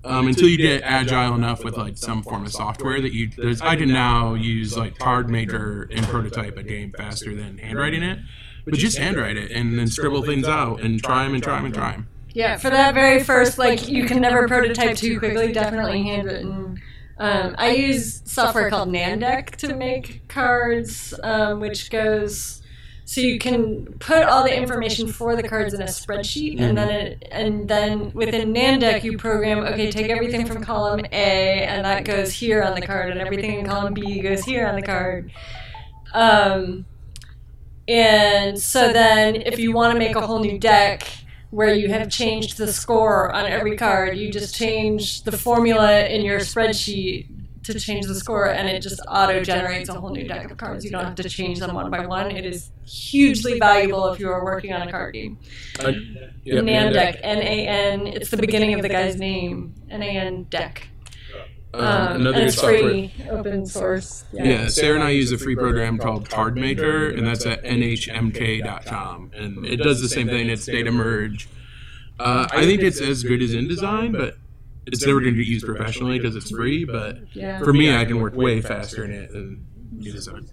Um, until you get agile enough with like some form of software that you there's I can now use like card maker and prototype a game faster than handwriting it. But just handwrite it and then scribble things out and try them and try them and try them. Yeah, for that very first, like, you can never prototype too quickly, definitely handwritten. Um, I use software called Nandeck to make cards, um, which goes so you can put all the information for the cards in a spreadsheet, and then it, and then within Nandeck you program okay, take everything from column A, and that goes here on the card, and everything in column B goes here on the card. Um, and so then, if you want to make a whole new deck where you have changed the score on every card, you just change the formula in your spreadsheet to change the score, and it just auto generates a whole new deck of cards. You don't have to change them one by one. It is hugely valuable if you are working on a card game. Uh, yeah, Nan Nan deck, N A N. It's the beginning of the guy's name. N A N deck. Um, Um, another and good it's software. free, open source. Yeah. Sarah and I use a free program called Cardmaker, and that's at nhmk.com. And it does the same thing. It's data merge. Uh, I think it's as good as InDesign, but it's never going to get used professionally because it's free. But Yeah. for me, I can work way faster in it than InDesign.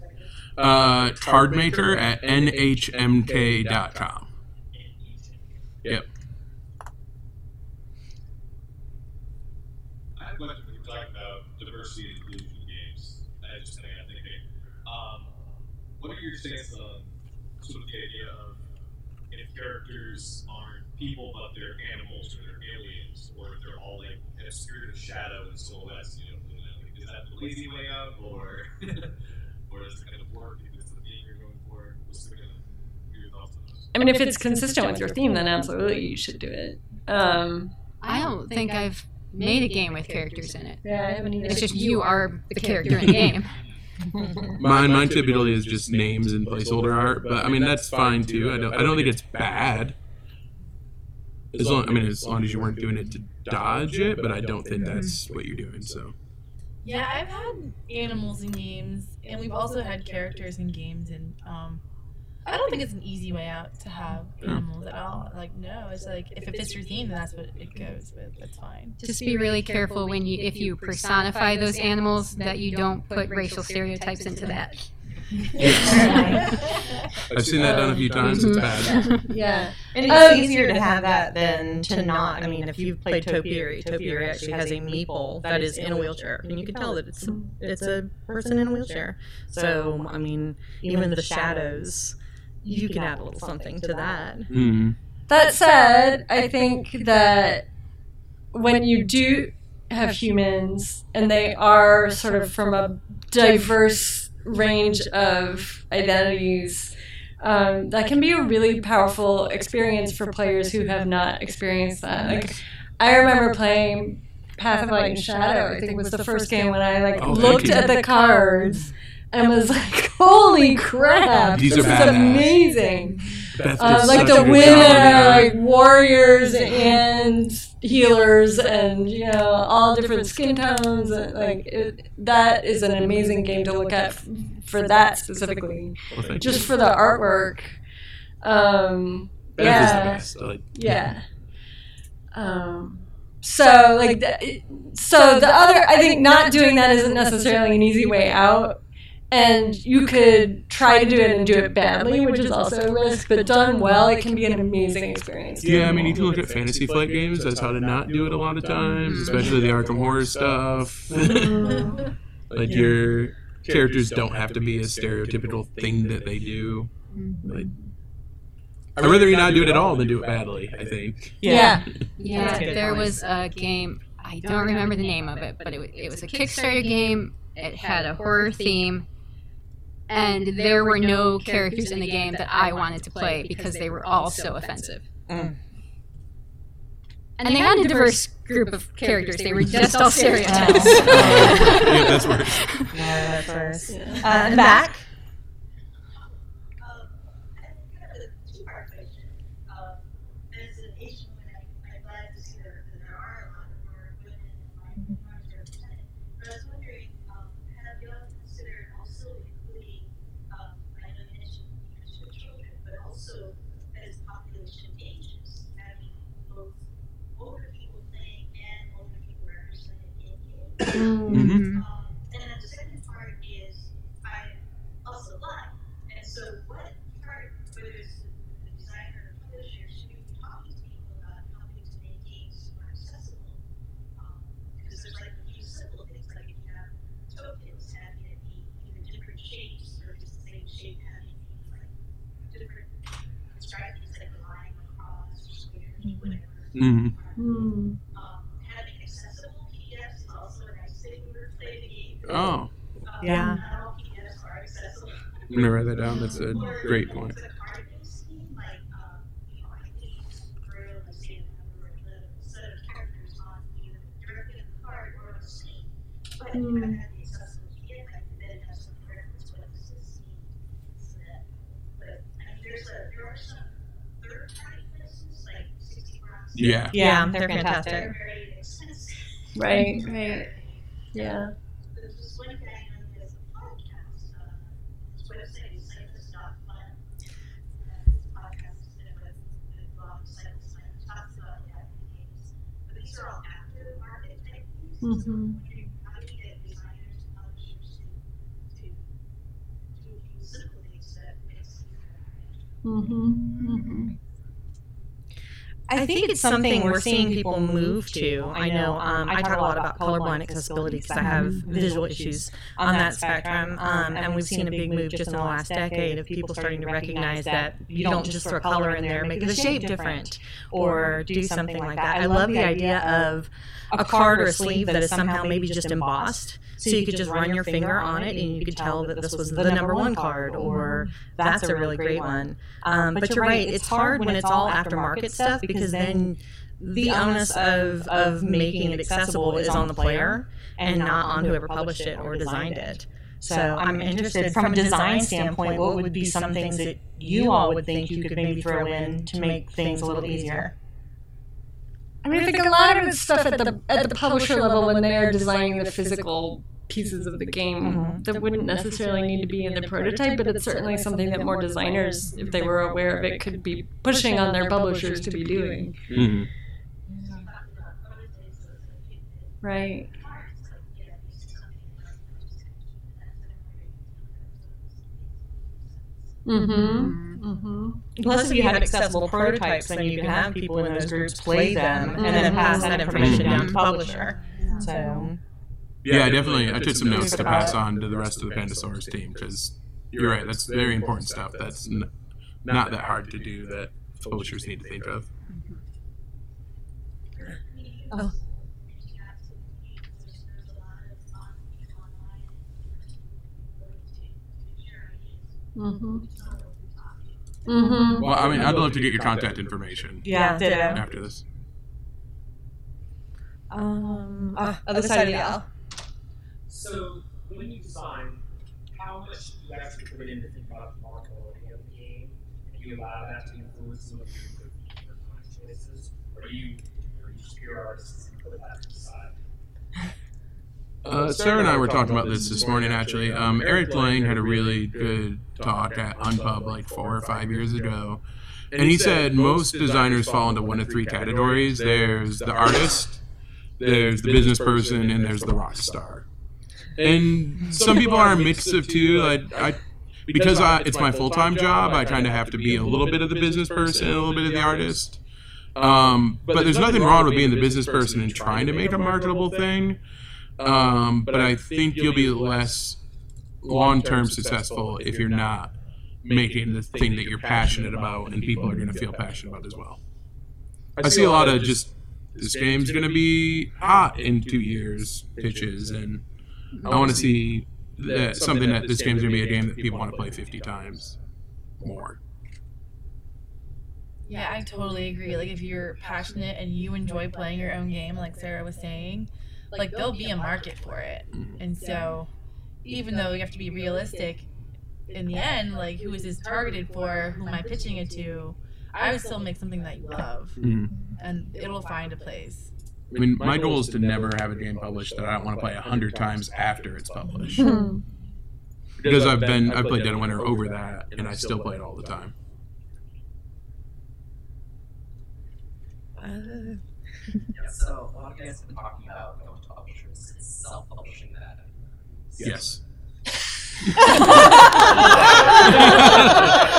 Uh, Cardmaker at nhmk.com. Yep. I have a question when you talk about diversity and inclusion in games. I just think I'm thinking, um, what are your takes on sort of the idea of if characters aren't people but they're animals or they're aliens or if they're all like in spirit of shadow and silhouettes, you know, you know, like, is that the lazy way out or or does it kind of work if it's the theme you're going for? What's the kind of your thoughts on this? I mean, if it's consistent with your theme, then absolutely you should do it. Um, I don't think I've made a game with characters in it. yeah, I haven't either. It's just you are the character in the game. Mine, mine typically is just names and placeholder art, but I mean that's fine too. I don't, I don't think it's bad. As long, I mean, as long as you weren't doing it to dodge it, but I don't think that's what you're doing. So, Yeah, I've had animals in games, and we've also had characters in games, and um, I don't think it's an easy way out to have animals at all. Like, no, it's like if it fits your theme, then that's what it goes with. That's fine. Just be really careful when you if you personify those animals that you don't put racial stereotypes into that. I've seen that done a few times. It's bad. yeah. And it's Um, easier to have that than to not. I mean, if you've played Topiary, Topiary actually has a meeple that is in a wheelchair, and you can tell that it's a, it's a person in a wheelchair. So, I mean, even the shadows, you can add a little something to that. Hmm. That said, I think that when you do have humans and they are sort of from a diverse range of identities, um, that can be a really powerful experience for players who have not experienced that. Like, I remember playing Path of Light and Shadow. I think was the first game when I like Oh, looked at the cards and was like, "Holy crap! These this are is badass. amazing!" Uh, like the women are like warriors and healers and you know all different skin tones and like it, that is an amazing game to look at f- for that specifically. Well, just you. for the artwork. Um yeah is the best. Like, yeah. Um so like the, so the other i think not doing that isn't necessarily an easy way out and you could try to do it and do it badly which is also a risk but done well it can be an amazing experience yeah, I mean, you can look at Fantasy Flight games. That's how to not do it a lot of mm-hmm. times, mm-hmm. especially the Arkham Horror stuff. like your characters don't have to be a stereotypical thing that they do. Mm-hmm. Like, I'd rather you not do it at all than do it badly. I think. yeah Yeah, That's there was a game. I don't remember the name of it, but it it was a Kickstarter game. It had a horror theme, and there were no characters in the game that I wanted to play because they were all so offensive. Mm. And they had a diverse group of characters. They were just all stereotypes. yeah, that's worse. Yeah, that's worse. Uh, and back. Um, I have kind of a two-part question. Um, as an Asian woman, I, I'm glad to see that that there are a lot more women in minorities represented. But I was wondering, um, have you all considered also including, um, I know you mentioned you mentioned children, but also as population ages, having both older people playing and older people represented in games. hmm Um, and then the second part is I also lie. And so what part, whether it's the, the designer or publisher, should you be talking to people about helping to make games more accessible? Um, because there's like a few simple things, like if you have tokens, having it be either different shapes or just the same shape, having it be like different stripes, like a line across or squares, whatever. hmm Um, having accessible PDFs is also a nice thing we're playing the game. Oh, Um, Yeah. Not all PDFs are accessible. I'm gonna write that down. That's a great point. The card game scheme, like, um, you know, I think Braille and Santa or the set of characters on either directly on the card or on the screen. But if you have the accessible kit, like then have some preference what this is seen. But I mean, there's a there are some third party places like sixty rocks. Yeah. Yeah, they're They're fantastic. very expensive. Right, right. Yeah. There's this one guy on this podcast, uh, his website is cyclist.fun. Uh, his podcast has been with, with Bob Cyclist, and he talks about the active games. But these are all after market type things. So Mhm. wondering how do you get designers and publishers to, to do a few simple things that makes it Mm-hmm. Mm-hmm. I think it's something we're seeing people move to. I know um, I talk a lot about colorblind accessibility because I have visual issues on that spectrum, um, and we've seen a big move just in the last decade of people starting to recognize that you don't just throw color in there, make the shape different, or do something like that. I love the idea of a card or a sleeve that is somehow maybe just embossed, so you could just run your finger on it and you could tell that this was the number one card, or that's a really great one. Um, but you're right, it's hard when it's all aftermarket stuff because then the onus of, of making it accessible is on the player and not on whoever published it or designed it. So I'm interested from a design standpoint, what would be some things that you all would think you could maybe throw in to make things a little easier? I mean, I think a lot of it's stuff at the at the publisher level when they are designing the physical pieces of the game that wouldn't necessarily need to be in the prototype, but it's certainly something that more designers, if they were aware of it, could be pushing on their publishers to be doing. Mhm. Right. Mm-hmm. Mm-hmm. Plus, if you had accessible prototypes, then you can have people in those groups play them and then pass that information down to the publisher. So, Yeah, I definitely. I took some notes to pass on to the rest of the Pandasaurus team because you're right. That's very important stuff. That's n- not that hard to do that publishers need to think of. Oh. Mm-hmm. Mm-hmm. Well, I mean, I'd love to get your contact information yeah, ditto. after this. Um, uh, other side of the aisle. So when you design, how much do you actually put in to think about the marketability of the game? And you allow that to influence some of your design choices, or you, or you just pure artists and put that to the side? Uh, Sarah and I were talking about this this morning, actually. Um, Eric Lang had a really good talk at Unpub like four or five years ago. And he said most designers fall into one of three categories there's the artist, there's the business person, and there's the rock star. And some people are a mix of two. I, I, because I, it's my full time job, I kind of have to be a little bit of the business person, a little bit of the artist. Um, but there's nothing wrong with being the business person and trying to make a marketable thing. Um, but I think you'll be less long term successful if you're not making the thing that you're passionate about and people are going to feel passionate about as well. I see a lot of just this game's going to be hot in two years pitches, and I want to see that something that this game's going to be a game that people want to play 50 times more. Yeah, I totally agree. Like if you're passionate and you enjoy playing your own game, like Sarah was saying, like there'll be a market for it. And so even though you have to be realistic in the end, like who is this targeted for? Who am I pitching it to? I would still make something that you love Mhm. and it'll find a place. I mean, my goal is to never have a game published that I don't want to play a hundred times after it's published. Hmm. Because I've been I've played Dead of Winter over that, and I still play it all the time. Yeah, so a lot of you guys have been talking about going to publishers and self-publishing that. Yes.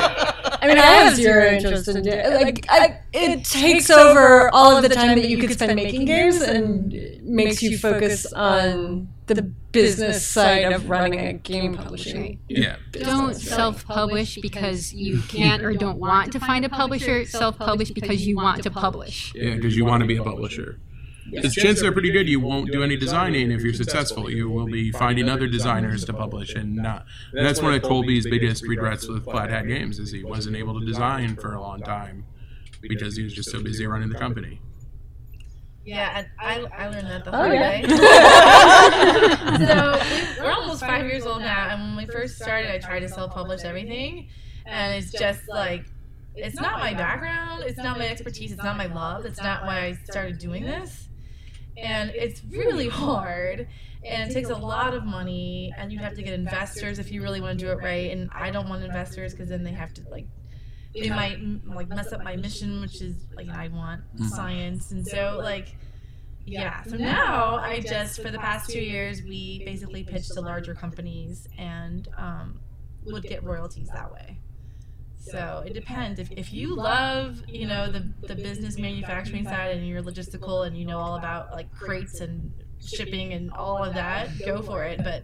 I mean, I have zero interest in it. Like, I, it takes over all of the time that you could spend making games and makes you focus on the business side of running a game publishing. Yeah. Don't self-publish because you can't or don't want to find a publisher. Self-publish because you want to publish. Yeah, because you want to be a publisher. The chances are pretty good you won't do any designing if you're successful. You will be finding other designers to publish and not. And that's one of Colby's biggest regrets with Plaid Hat Games is he wasn't able to design for a long time because he was just so busy running the company. Yeah, I, I learned that the Oh, hard yeah. way. so we- we're almost five years old now, and when we first started, I tried to self-publish everything, and it's just like it's not my background, it's not my expertise, it's not my love, it's not why I started doing this, and it's really hard. And it takes a lot of money, and you have to get investors if you really want to do it right. And I don't want investors because then they have to like they might like mess up my mission, which is like I want Mhm. science, and so like yeah. So now I just for the past two years we basically pitched to larger companies and um, would get royalties that way. So it depends. If, if you love, you know, the, the business manufacturing side and you're logistical and you know all about like crates and shipping and all of that, go for it. But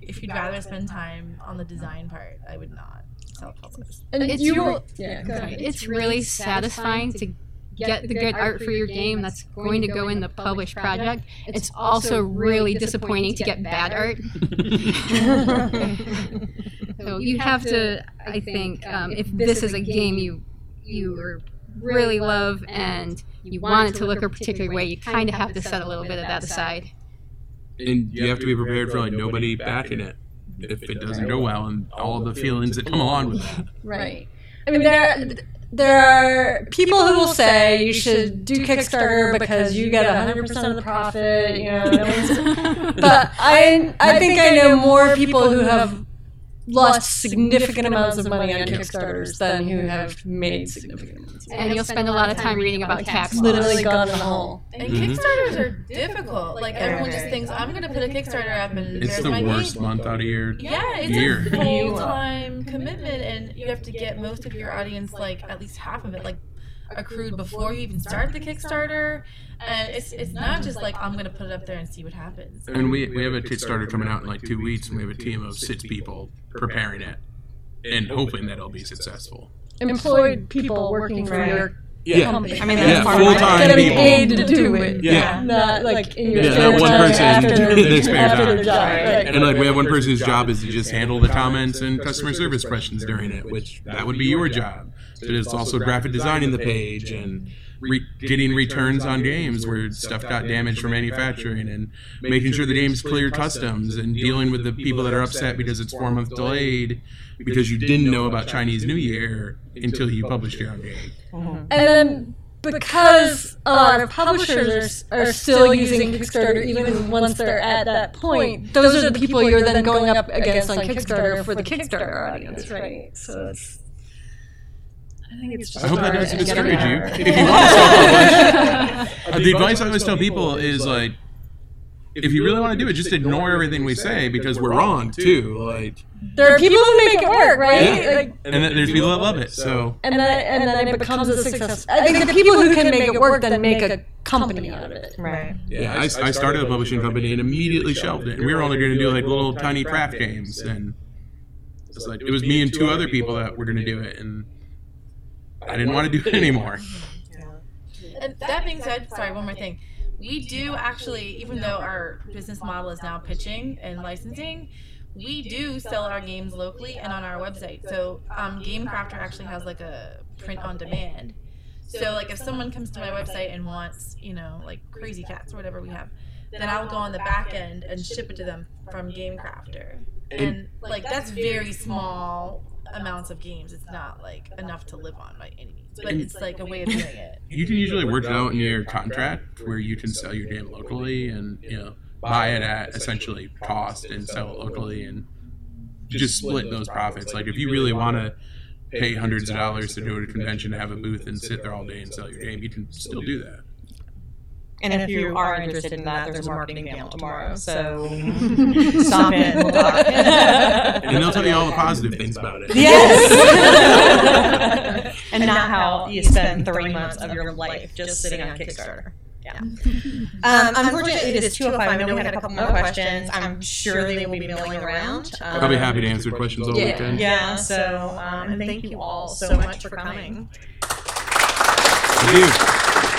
if you'd rather spend time on the design part, I would not self-publish. And It's you will, yeah. It's really satisfying to get the good art for your game that's going to go in the published project. It's also really disappointing to get bad art. so you have to, I think, um, if this is a game you you really love and you want it to look a particular way, you kind of have to set a little bit of that aside. and you have to be prepared for like nobody backing it if it doesn't go well and all the feelings that come along with that. Right. I mean, there there are people who will say you should do Kickstarter because you get 100% of the profit. You know, no but I I think I know more people who have lost significant amounts of money on Kickstarters than who have made significant amounts. Of money. And you'll spend a lot of time reading about tax laws. Literally gone in the hole. And Mhm. Kickstarters are difficult. Like everyone just thinks I'm going to put a Kickstarter up and It's the worst game. month out of your Yeah, it's year. a full time commitment, and you have to get most of your audience, like at least half of it, like accrued before you even start the Kickstarter. And it's it's not just like I'm gonna put it up there and see what happens. And we, we have a Kickstarter coming out in like two weeks, and we have a team of six people preparing it and hoping that it'll be successful. Employed people working for your Yeah. company. I mean, that's Yeah, part of it. full-time Getting people. paid to do it. Yeah. Not like in your Yeah, spare that one person after, in their spare after time. their job. Right. And like we have one person whose job is to just handle the comments and customer service questions during it, which that would be your job. But it's also graphic designing the page and re- getting returns on games where stuff got damaged from manufacturing and making sure the game's clear customs and dealing with the people that are upset because it's four months delayed because you didn't know about Chinese New Year until you published your own game. And then because a lot of publishers are, are still using Kickstarter even once they're at that point, those are the people you're then going up against on Kickstarter for the Kickstarter audience, right? So it's. I think it's just I hope that doesn't discourage you. If you want to self-publish, uh, the advice I always tell people is like, if you really want to do it, just ignore everything we say because we're wrong too. Like, There are people who make it work, right? Yeah. Like, and then there's people that love it. So and then and then it becomes a success. I think the people who can make it work then make a company out of it. Right. yeah, I, I started a publishing company and immediately shelved it. And we were only going to do like little tiny craft games, and it's like it was me and two other people that were going to do it, and I didn't want to do it anymore. And that being said, sorry, one more thing. We do actually, even though our business model is now pitching and licensing, we do sell our games locally and on our website. So um, GameCrafter actually has like a print on demand. So like if someone comes to my website and wants, you know, like Crazy Cats or whatever we have, then I'll go on the back end and ship it to them from Game Crafter. And like that's very small amounts of games. It's not like enough to live on by any means, but it's like a way of doing it. You can usually work it out in your contract where you can sell your game locally and you know buy it at essentially cost and sell it locally and just split those profits. Like if you really want to pay hundreds of dollars to go to a convention to have a booth and sit there all day and sell your game, you can still do that. And if you are interested in that, there's a marketing panel tomorrow. So stop in. We'll talk. And they'll tell you all the positive things about it. Yes. and not how you spend three months of your life just sitting on Kickstarter. Yeah. Um, unfortunately, it is 205. I know we had a couple more questions. I'm sure they will be milling around. Um, I'll be happy to answer questions all yeah, weekend. Yeah, so um, thank you all so much for coming. Thank you.